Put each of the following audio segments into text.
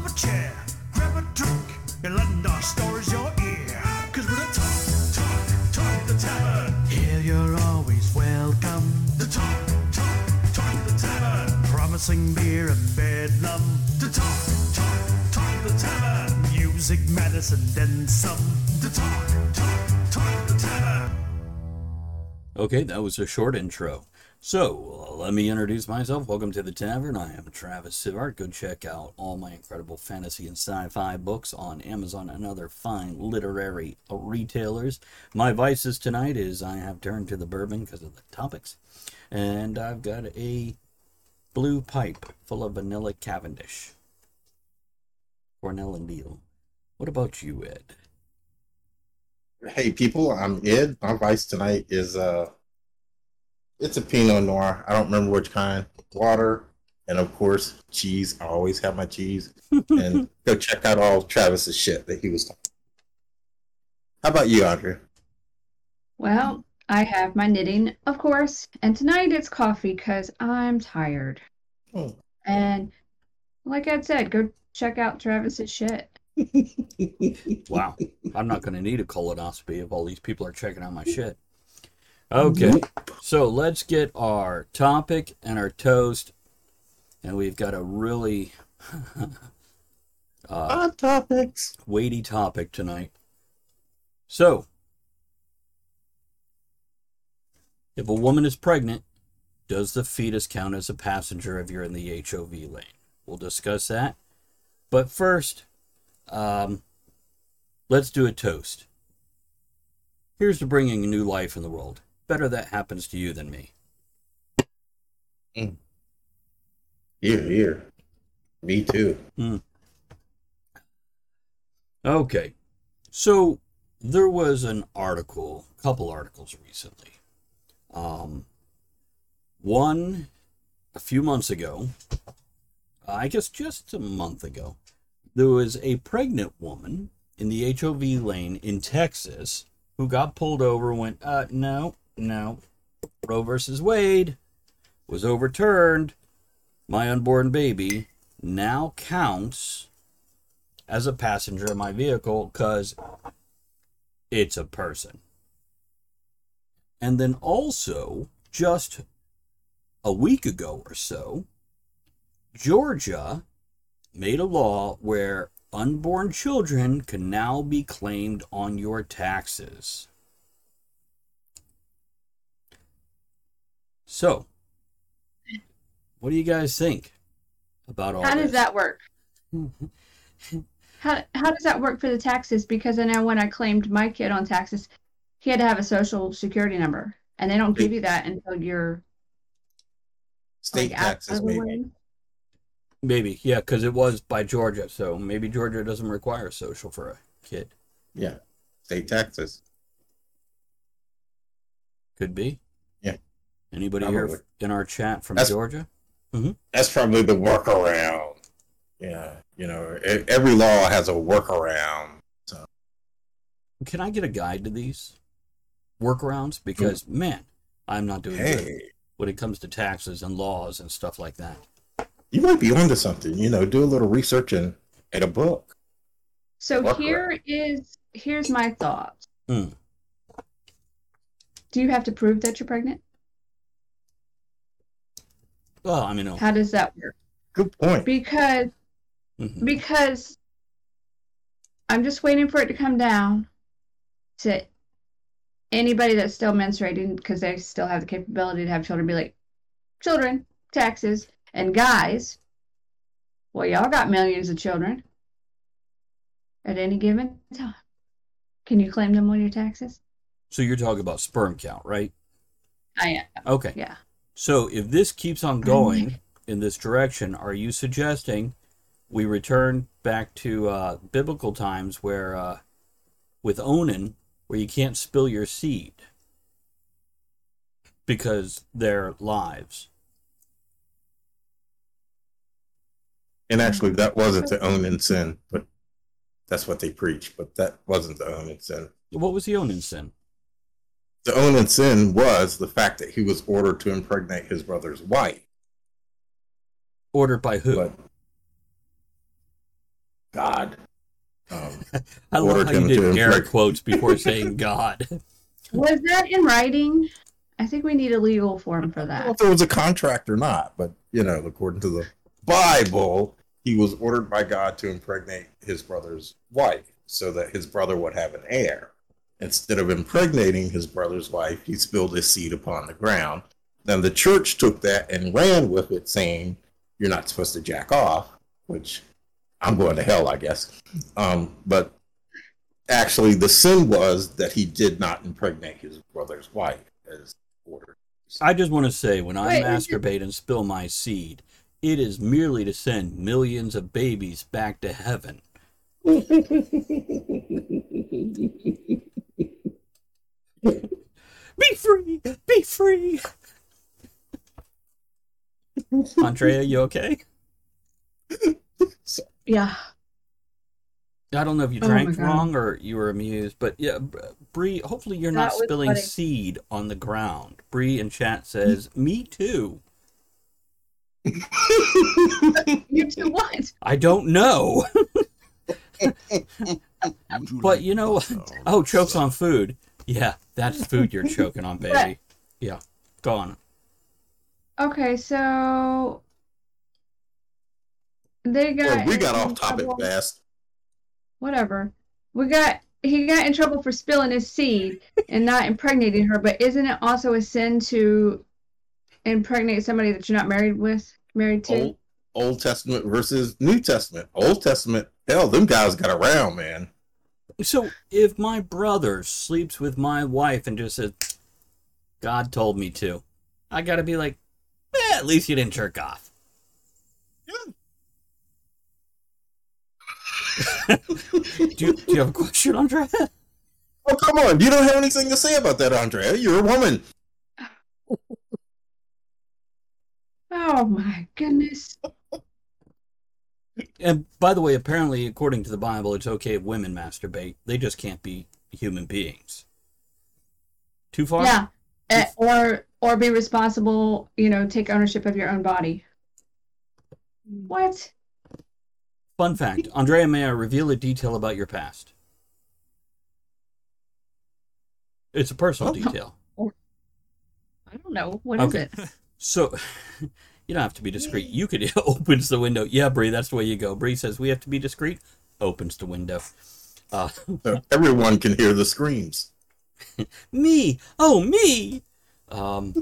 up a chair, grab a drink, and lend our stories your ear. Cause we're the talk, talk, talk the tavern. Here you're always welcome. The talk, talk, talk the tavern. Promising beer and bedlam. The talk, talk, talk the tavern. Music, medicine, then some. The talk, talk, talk the tavern. Okay, that was a short intro. So, uh, let me introduce myself. Welcome to the Tavern. I am Travis Sivart. Go check out all my incredible fantasy and sci fi books on Amazon and other fine literary retailers. My vices tonight is I have turned to the bourbon because of the topics, and I've got a blue pipe full of vanilla Cavendish. Cornell and Diehl. What about you, Ed? Hey people, I'm Ed. My vice tonight is uh it's a Pinot Noir. I don't remember which kind. Water and of course cheese. I always have my cheese. and go check out all Travis's shit that he was talking. How about you, Andrea? Well, I have my knitting, of course, and tonight it's coffee because I'm tired. Oh. And like I said, go check out Travis's shit. Wow. I'm not going to need a colonoscopy if all these people are checking out my shit. Okay. So let's get our topic and our toast. And we've got a really uh, Hot topics. weighty topic tonight. So, if a woman is pregnant, does the fetus count as a passenger if you're in the HOV lane? We'll discuss that. But first, um, let's do a toast. Here's to bringing new life in the world. Better that happens to you than me. Here, here. Me too. Okay. So there was an article, a couple articles recently. Um, one a few months ago, I guess just a month ago, there was a pregnant woman in the HOV lane in Texas who got pulled over and went, uh, no, no. Roe versus Wade was overturned. My unborn baby now counts as a passenger in my vehicle because it's a person. And then also, just a week ago or so, Georgia made a law where unborn children can now be claimed on your taxes. So, what do you guys think about all How does this? that work? How, how does that work for the taxes? Because I know when I claimed my kid on taxes, he had to have a social security number, and they don't give you that until you're State like, taxes, maybe. way. Maybe, yeah, because it was by Georgia, so maybe Georgia doesn't require social for a kid. Yeah. State taxes. Could be. Yeah. Anybody Probably. here in our chat from That's- Georgia? That's probably the workaround. Yeah. You know, every law has a workaround. So, Can I get a guide to these workarounds? Because man, I'm not doing good when it comes to taxes and laws and stuff like that. you might be onto something. You know, do a little research and in a book. So Work here is here's my thought. Hmm. Do you have to prove that you're pregnant? Well, I mean, How does that work? Good point. Because mhm. because I'm just waiting for it to come down to anybody that's still menstruating because they still have the capability to have children be like children taxes and guys well y'all got millions of children at any given time can you claim them on your taxes so you're talking about sperm count, right? i am Okay. yeah So if this keeps on going in this direction, are you suggesting we return back to uh, biblical times where, uh, with Onan, where you can't spill your seed because they're lives? And actually, that wasn't the Onan sin, but that's what they preach. But that wasn't the Onan sin. What was the Onan sin? The only sin was the fact that he was ordered to impregnate his brother's wife. Ordered by who? But um, I love how you him to did air impreg- quotes before saying God. Was that in writing? I think we need a legal form for I don't know that. if there was a contract or not, but you know, according to the Bible, he was ordered by God to impregnate his brother's wife so that his brother would have an heir. Instead of impregnating his brother's wife, he spilled his seed upon the ground. Then the church took that and ran with it, saying, You're not supposed to jack off, which I'm going to hell, I guess. Um, but actually, the sin was that he did not impregnate his brother's wife as ordered. I just want to say, when I Wait, is it- masturbate and spill my seed, it is merely to send millions of babies back to heaven. Be free! Be free! Andrea, you okay? Yeah. I don't know if you Oh drank God. wrong or you were amused, but yeah, Br- Bree, hopefully you're not That was spilling funny. seed on the ground. Bree in chat says, "Me too." You do what? I don't know, but you know, oh, oh, chokes on food. Yeah, that's food you're choking on, baby. Yeah, go on. Okay, so they got Well, we got off topic trouble- fast. Whatever. We got he got in trouble for spilling his seed and not impregnating her, but isn't it also a sin to impregnate somebody that you're not married with, married to? Old, Old Testament versus New Testament. Old Testament, hell, them guys got around, man. So if my brother sleeps with my wife and just says, "God told me to," I gotta be like, eh, at least you didn't jerk off. do, you, do you have a question, Andrea? Oh, come on. You don't have anything to say about that, Andrea. You're a woman. Oh my goodness. And by the way, apparently, according to the Bible, it's okay if women masturbate. They just can't be human beings. Too far? Yeah. Eh, or or be responsible, you know, take ownership of your own body. What? Fun fact Andrea, may I reveal a detail about your past? It's a personal Oh. detail. I don't know. What is Okay. it? So, you don't have to be discreet. You could opens the window. Yeah, Bree, that's the way you go. Bree says we have to be discreet. Opens the window. Uh, everyone can hear the screams. me, oh me. Um,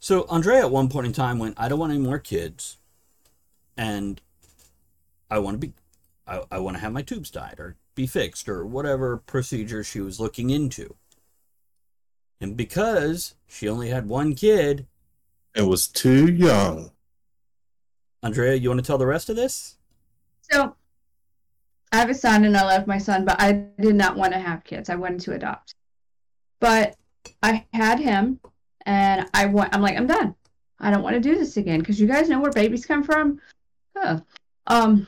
so Andrea at one point in time went, I don't want any more kids, and I want to be, I, I want to have my tubes tied or be fixed or whatever procedure she was looking into. And because she only had one kid, It was too young. Andrea, you want to tell the rest of this? So I have a son and I love my son, but I did not want to have kids. I wanted to adopt. But I had him and I want I'm like, I'm done. I don't want to do this again because you guys know where babies come from. Huh. Um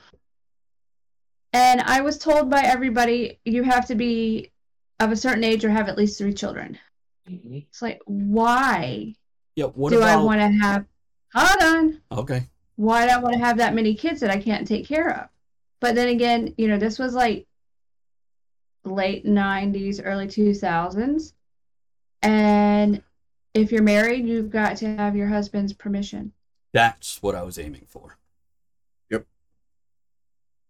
and I was told by everybody you have to be of a certain age or have at least three children. It's like, why Yeah. What do I want to have hold on Okay. Why do I want to have that many kids that I can't take care of? But then again, you know, this was like late 90s, early 2000s. And if you're married, you've got to have your husband's permission. That's what I was aiming for. Yep.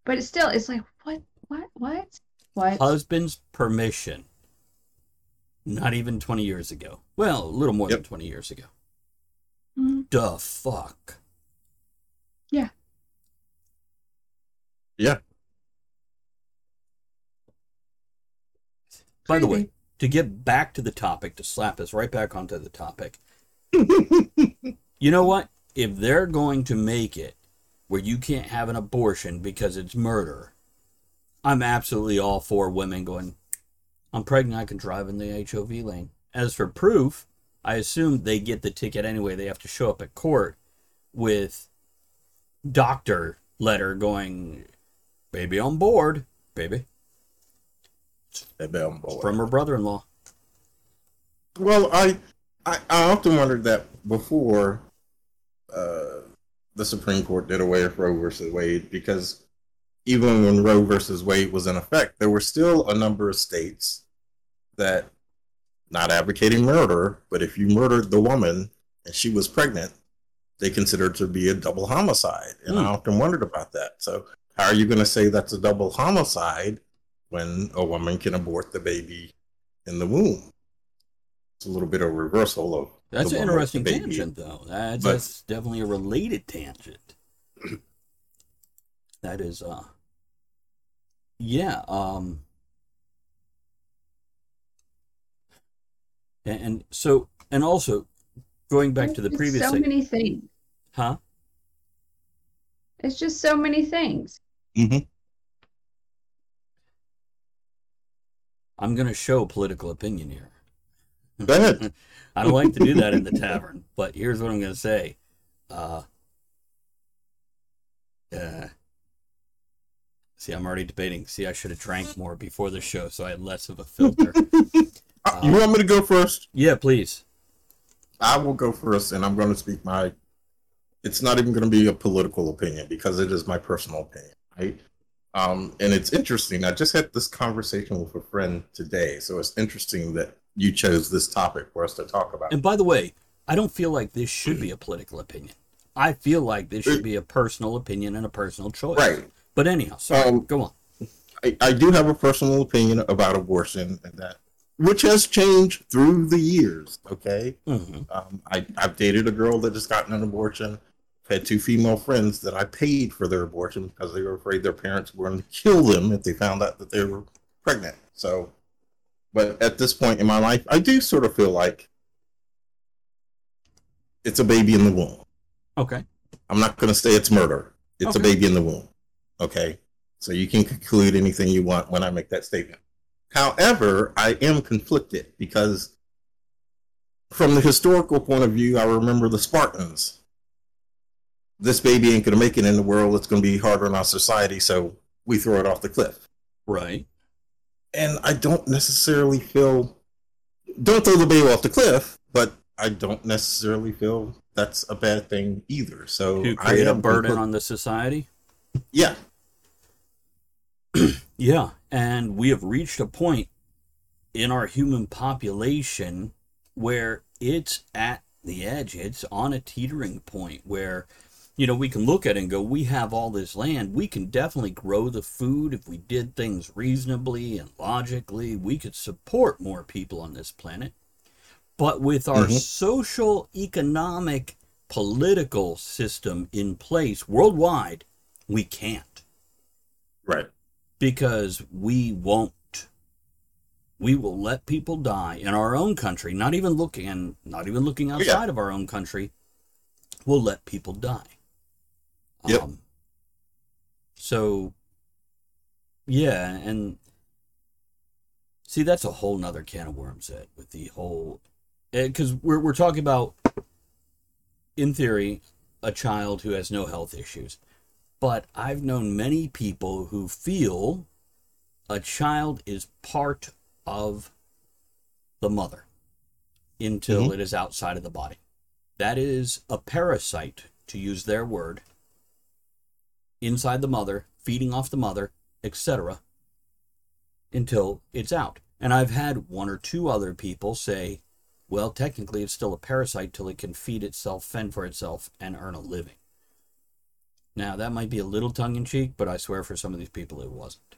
But it's still, it's like, what, what, what, what? Husband's permission. Not even 20 years ago. Well, a little more than 20 years ago. Mhm. Duh, fuck. Yeah. Yeah. By the way, to get back to the topic, to slap us right back onto the topic, you know what? If they're going to make it where you can't have an abortion because it's murder, I'm absolutely all for women going, I'm pregnant, I can drive in the HOV lane. As for proof, I assume they get the ticket anyway. They have to show up at court with doctor letter going, baby on board, baby, That bell boy. from her brother-in-law. Well, I, I I often wondered that before uh, the Supreme Court did away with Roe versus Wade because even when Roe versus Wade was in effect, there were still a number of states that, not advocating murder, but if you murdered the woman and she was pregnant, they considered to be a double homicide. And Hmm. I often wondered about that. So, how are you going to say that's a double homicide when a woman can abort the baby in the womb? It's a little bit of reversal of That's an woman with the interesting tangent, though. That's, But- that's definitely a related tangent. that is, uh, yeah, um, and, and so, and also going back to the previous, so seg- many things. huh? It's just so many things. Mhm. I'm going to show political opinion here. Go ahead. I don't like to do that in the tavern, but here's what I'm going to say. Uh, uh, see, I'm already debating. See, I should have drank more before the show, so I had less of a filter. Uh, you want me to go first? yeah, please. I will go first, and I'm going to speak my. It's not even going to be a political opinion because it is my personal opinion, right? Um, and it's interesting. I just had this conversation with a friend today, so it's interesting that you chose this topic for us to talk about. And by the way, I don't feel like this should be a political opinion. I feel like this should be a personal opinion and a personal choice. Right. But anyhow, sorry, Um, go on. I, I do have a personal opinion about abortion, and that which has changed through the years. Okay. hmm Um, I, I've dated a girl that just gotten an abortion. I've had two female friends that I paid for their abortion because they were afraid their parents were going to kill them if they found out that they were pregnant. So, but at this point in my life, I do sort of feel like it's a baby in the womb. Okay. I'm not going to say it's murder. It's a baby in the womb. Okay. So you can conclude anything you want when I make that statement. However, I am conflicted because from the historical point of view, I remember the Spartans. This baby ain't going to make it in the world. It's going to be harder on our society. So we throw it off the cliff. Right. And I don't necessarily feel, don't throw the baby off the cliff, but I don't necessarily feel that's a bad thing either. So To create a burden conflic- on the society. Yeah. Yeah, and we have reached a point in our human population where it's at the edge. It's on a teetering point where, you know, we can look at it and go, we have all this land. We can definitely grow the food if we did things reasonably and logically. We could support more people on this planet. But with our Mhm. social, economic, political system in place worldwide, we can't Right. Because we won't. We will let people die in our own country, not even looking and not even looking yeah. outside of our own country. We'll let people die. Yep. Um, so, yeah, and see, that's a whole nother can of worms. Ed, with the whole, eh, because we're we're talking about, in theory, a child who has no health issues but I've known many people who feel a child is part of the mother until Mhm. it is outside of the body. That is a parasite, to use their word, inside the mother, feeding off the mother, etc., until it's out. And I've had one or two other people say, well, technically it's still a parasite till it can feed itself, fend for itself, and earn a living. Now, that might be a little tongue in cheek, but I swear for some of these people it wasn't.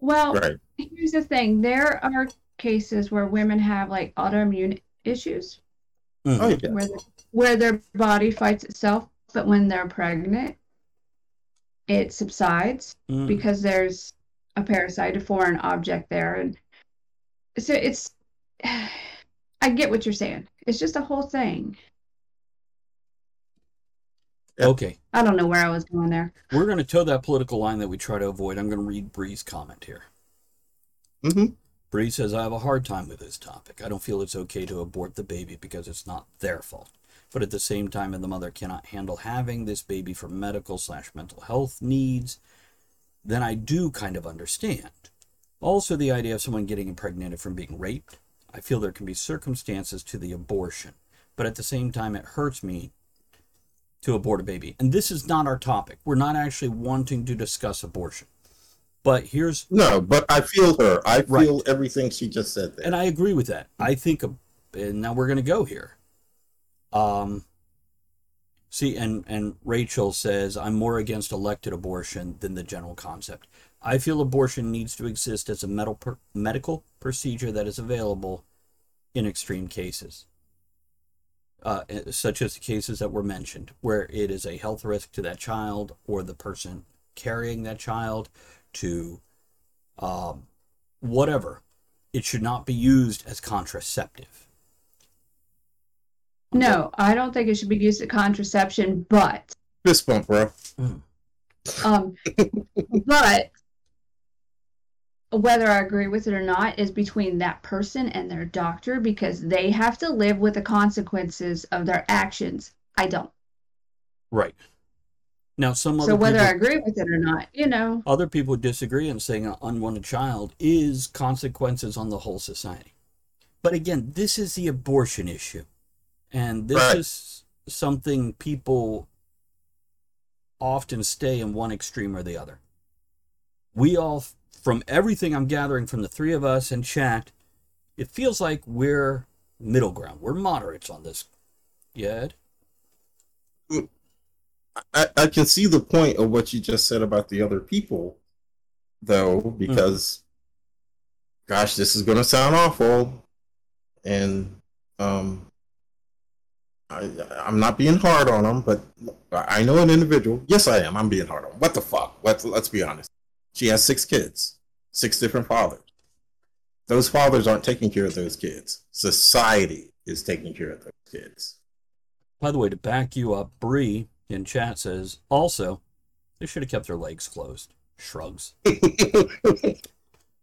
Well, Right. here's the thing there are cases where women have like autoimmune issues Oh, yeah. where, the, where their body fights itself, but when they're pregnant, it subsides Mm. because there's a parasite, a foreign object there. And so it's, I get what you're saying. It's just a whole thing. Okay, I don't know where I was going there. we're going to toe that political line that we try to avoid. I'm going to read Bree's comment here. hmm Bree says, I have a hard time with this topic. I don't feel it's okay to abort the baby because it's not their fault. But at the same time, if the mother cannot handle having this baby for medical slash mental health needs, then I do kind of understand. Also, the idea of someone getting impregnated from being raped, I feel there can be circumstances to the abortion. But at the same time, it hurts me to abort a baby. And this is not our topic. We're not actually wanting to discuss abortion. But here's No, but I feel her. I Right. feel everything she just said there. and I agree with that. I think, and now we're going to go here. Um, see, and and Rachel says I'm more against elected abortion than the general concept. I feel abortion needs to exist as a medical medical procedure that is available in extreme cases, uh, such as the cases that were mentioned, where it is a health risk to that child or the person carrying that child, to um, whatever it should not be used as contraceptive. No, I don't think it should be used as contraception, but Fist bump, bro. um but whether I agree with it or not is between that person and their doctor because they have to live with the consequences of their actions. I don't. Right. Now, some other So whether people, I agree with it or not, you know, other people disagree and saying an unwanted child is consequences on the whole society. But again, this is the abortion issue, and this Right. is something people often stay in one extreme or the other. We all, from everything I'm gathering from the three of us in chat, it feels like we're middle ground. We're moderates on this. Yeah, I, I can see the point of what you just said about the other people, though, because, gosh, this is going to sound awful, and um, I I'm not being hard on them, but I know an individual. Yes, I am. I'm being hard on. 'em. What the fuck? Let's let's be honest. She has six kids, six different fathers. Those fathers aren't taking care of those kids. Society is taking care of those kids. By the way, to back you up, Bree in chat says also they should have kept their legs closed. Shrugs.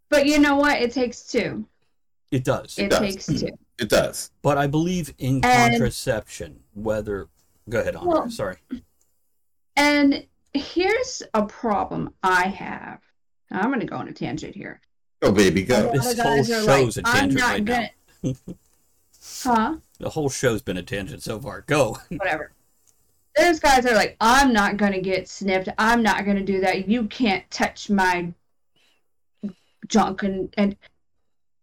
but you know what? It takes two. It does. It does. takes two. it does. but I believe in And- contraception, whether go ahead, Andre. Well- Sorry. And here's a problem I have. I'm going to go on a tangent here. Go, baby, go. lot This whole show's like, a I'm tangent not right now." gonna. huh? The whole show's been a tangent so far. Go. whatever. There's guys that are like, I'm not gonna get snipped. I'm not gonna do that. You can't touch my junk and and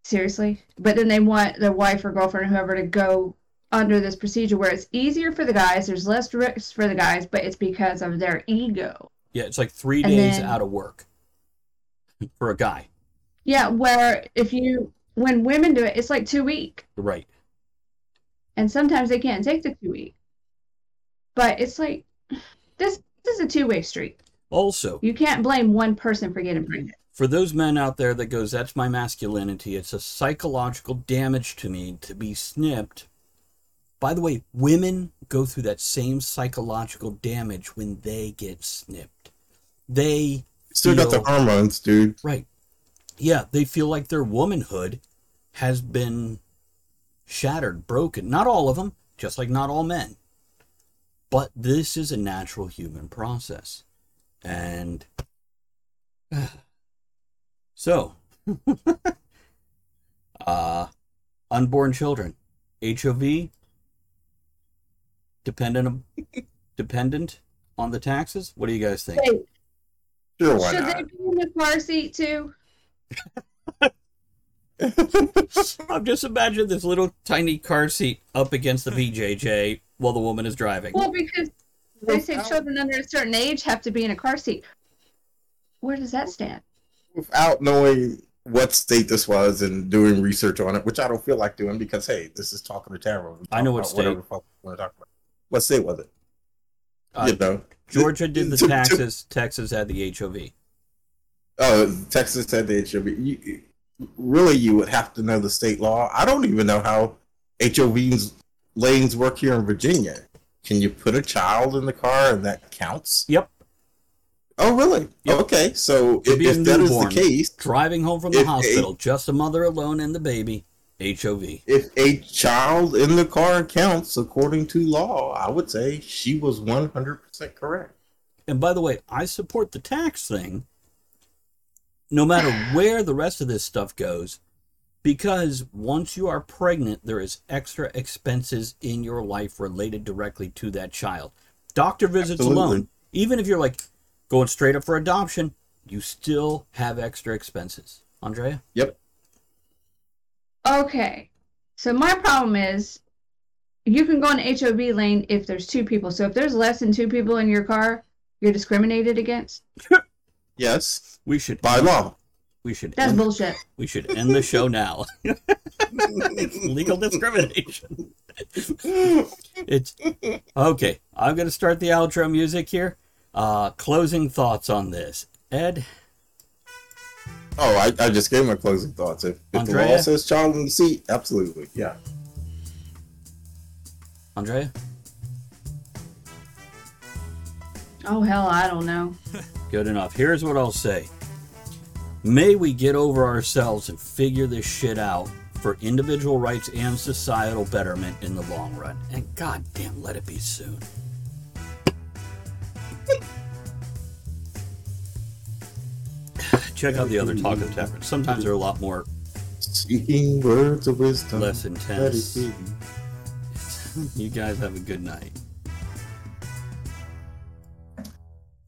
seriously. But then they want their wife or girlfriend or whoever to go under this procedure where it's easier for the guys. There's less risk for the guys, but it's because of their ego. Yeah, it's like three And days then- out of work for a guy. Yeah, where if you when women do it, it's like two week, Right. and sometimes they can't take the two week. But it's like this. This is a two way street. Also, You can't blame one person for getting pregnant. for those men out there that goes, that's my masculinity. It's a psychological damage to me to be snipped. By the way, women go through that same psychological damage when they get snipped. They Still got the hormones, dude. Right. Yeah, they feel like their womanhood has been shattered, broken. Not all of them, just like not all men. But this is a natural human process. And so, uh, unborn children, HOV, dependent, dependent on the taxes. What do you guys think? Wait, Sure, why should they be in the car seat too? I'm just imagining this little tiny car seat up against the VJJ while the woman is driving. Well, because they say children under a certain age have to be in a car seat. Where does that stand? Without knowing what state this was and doing research on it, which I don't feel like doing because hey, this is talking to Tara. I know what state. whatever fuck we want to talk about. What state was it? Uh, you know, Georgia did the taxes. Texas had the HOV. Oh, Texas had the HOV. You, really, you would have to know the state law. I don't even know how HOVs lanes work here in Virginia. Can you put a child in the car and that counts? Yep. Oh, really? Yep. Okay, so if, if that is the case, Driving home from the If hospital, just a mother alone and the baby. HOV. if a child in the car counts according to law, I would say she was 100% correct. And by the way, I support the tax thing no matter where the rest of this stuff goes because once you are pregnant, there is extra expenses in your life related directly to that child. Doctor visits Absolutely. alone, even if you're like going straight up for adoption, you still have extra expenses. Andrea? Yep. Okay. So my problem is you can go on the HOV lane if there's two people. So if there's less than two people in your car, you're discriminated against. Yes. We should By law. we should That's end, bullshit. we should end the show now. it's legal discrimination. it's okay. I'm gonna start the outro music here. Uh, closing thoughts on this, Ed. Oh, I, I just gave my closing thoughts. If, if the Andrea? law says child in the seat, absolutely. Yeah. Andrea. Oh hell, I don't know. Good enough. Here's what I'll say. May we get over ourselves and figure this shit out for individual rights and societal betterment in the long run. And goddamn, let it be soon. Check out the other Taco Taverns. Sometimes they're a lot more Speaking words of wisdom. less intense. You guys have a good night.